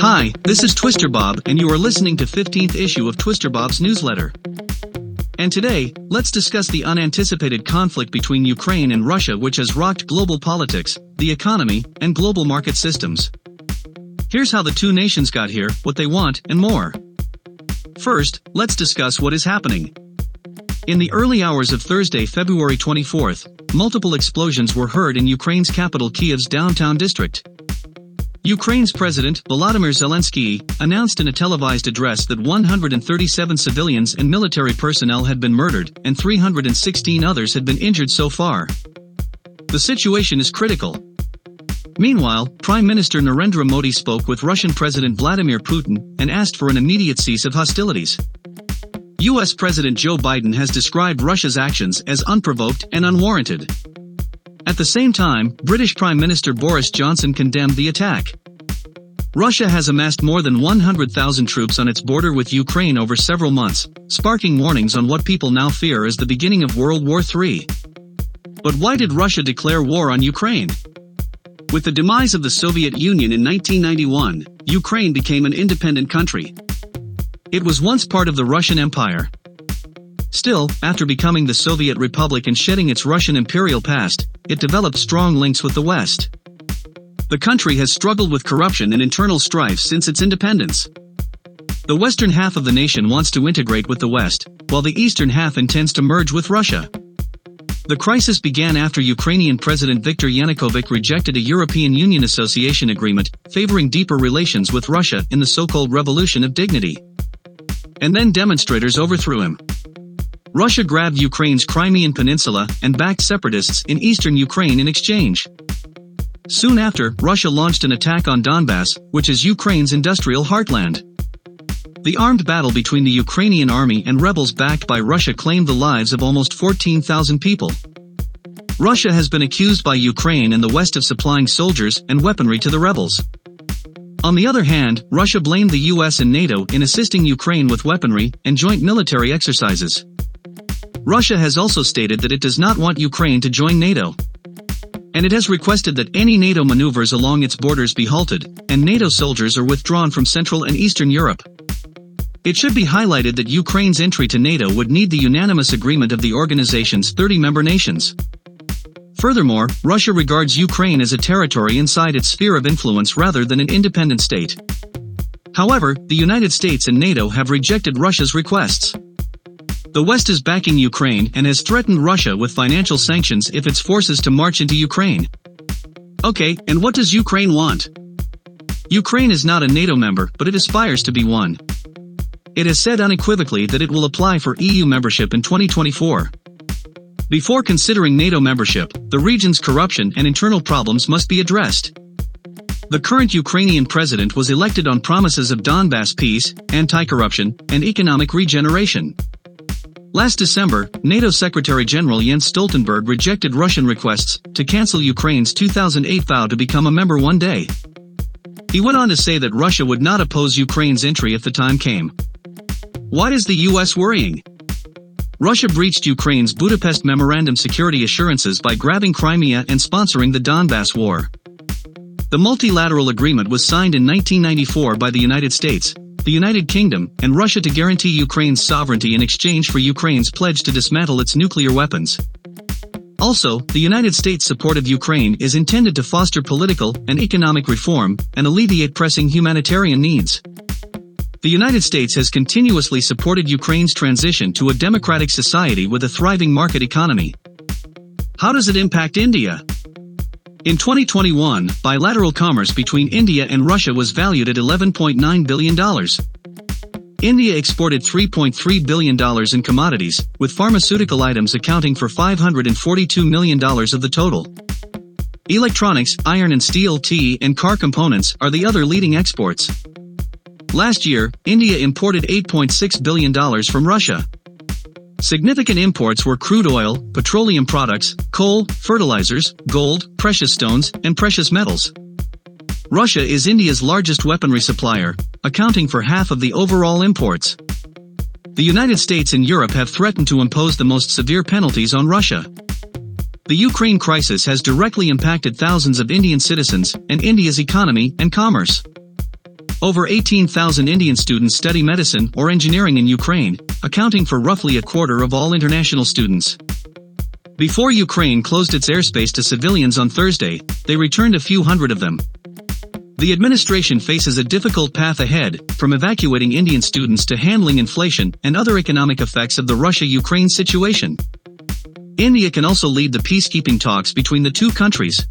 Hi, this is Twister Bob, and you are listening to 15th issue of Twister Bob's newsletter. And today, let's discuss the unanticipated conflict between Ukraine and Russia which has rocked global politics, the economy, and global market systems. Here's how the two nations got here, what they want, and more. First, let's discuss what is happening. In the early hours of Thursday, February 24th, multiple explosions were heard in Ukraine's capital Kiev's downtown district. Ukraine's President, Volodymyr Zelensky, announced in a televised address that 137 civilians and military personnel had been murdered, and 316 others had been injured so far. The situation is critical. Meanwhile, Prime Minister Narendra Modi spoke with Russian President Vladimir Putin and asked for an immediate cease of hostilities. US President Joe Biden has described Russia's actions as unprovoked and unwarranted. At the same time, British Prime Minister Boris Johnson condemned the attack. Russia has amassed more than 100,000 troops on its border with Ukraine over several months, sparking warnings on what people now fear is the beginning of World War III. But why did Russia declare war on Ukraine? With the demise of the Soviet Union in 1991, Ukraine became an independent country. It was once part of the Russian Empire. Still, after becoming the Soviet Republic and shedding its Russian imperial past, it developed strong links with the West. The country has struggled with corruption and internal strife since its independence. The western half of the nation wants to integrate with the West, while the eastern half intends to merge with Russia. The crisis began after Ukrainian President Viktor Yanukovych rejected a European Union Association agreement favoring deeper relations with Russia in the so-called Revolution of Dignity. And then demonstrators overthrew him. Russia grabbed Ukraine's Crimean Peninsula and backed separatists in eastern Ukraine in exchange. Soon after, Russia launched an attack on Donbass, which is Ukraine's industrial heartland. The armed battle between the Ukrainian army and rebels backed by Russia claimed the lives of almost 14,000 people. Russia has been accused by Ukraine and the West of supplying soldiers and weaponry to the rebels. On the other hand, Russia blamed the US and NATO in assisting Ukraine with weaponry and joint military exercises. Russia has also stated that it does not want Ukraine to join NATO. And it has requested that any NATO maneuvers along its borders be halted, and NATO soldiers are withdrawn from Central and Eastern Europe. It should be highlighted that Ukraine's entry to NATO would need the unanimous agreement of the organization's 30 member nations. Furthermore, Russia regards Ukraine as a territory inside its sphere of influence rather than an independent state. However, the United States and NATO have rejected Russia's requests. The West is backing Ukraine and has threatened Russia with financial sanctions if its forces to march into Ukraine. Okay, and what does Ukraine want? Ukraine is not a NATO member, but it aspires to be one. It has said unequivocally that it will apply for EU membership in 2024. Before considering NATO membership, the region's corruption and internal problems must be addressed. The current Ukrainian president was elected on promises of Donbass peace, anti-corruption, and economic regeneration. Last December, NATO Secretary General Jens Stoltenberg rejected Russian requests to cancel Ukraine's 2008 vow to become a member one day. He went on to say that Russia would not oppose Ukraine's entry if the time came. Why is the US worrying? Russia breached Ukraine's Budapest Memorandum security assurances by grabbing Crimea and sponsoring the Donbass War. The multilateral agreement was signed in 1994 by the United States, the United Kingdom, and Russia to guarantee Ukraine's sovereignty in exchange for Ukraine's pledge to dismantle its nuclear weapons. Also, the United States' support of Ukraine is intended to foster political and economic reform and alleviate pressing humanitarian needs. The United States has continuously supported Ukraine's transition to a democratic society with a thriving market economy. How does it impact India? In 2021, bilateral commerce between India and Russia was valued at $11.9 billion. India exported $3.3 billion in commodities, with pharmaceutical items accounting for $542 million of the total. Electronics, iron and steel, tea, and car components are the other leading exports. Last year, India imported $8.6 billion from Russia. Significant imports were crude oil, petroleum products, coal, fertilizers, gold, precious stones, and precious metals. Russia is India's largest weaponry supplier, accounting for half of the overall imports. The United States and Europe have threatened to impose the most severe penalties on Russia. The Ukraine crisis has directly impacted thousands of Indian citizens and India's economy and commerce. Over 18,000 Indian students study medicine or engineering in Ukraine, accounting for roughly a quarter of all international students. Before Ukraine closed its airspace to civilians on Thursday, they returned a few hundred of them. The administration faces a difficult path ahead, from evacuating Indian students to handling inflation and other economic effects of the Russia-Ukraine situation. India can also lead the peacekeeping talks between the two countries,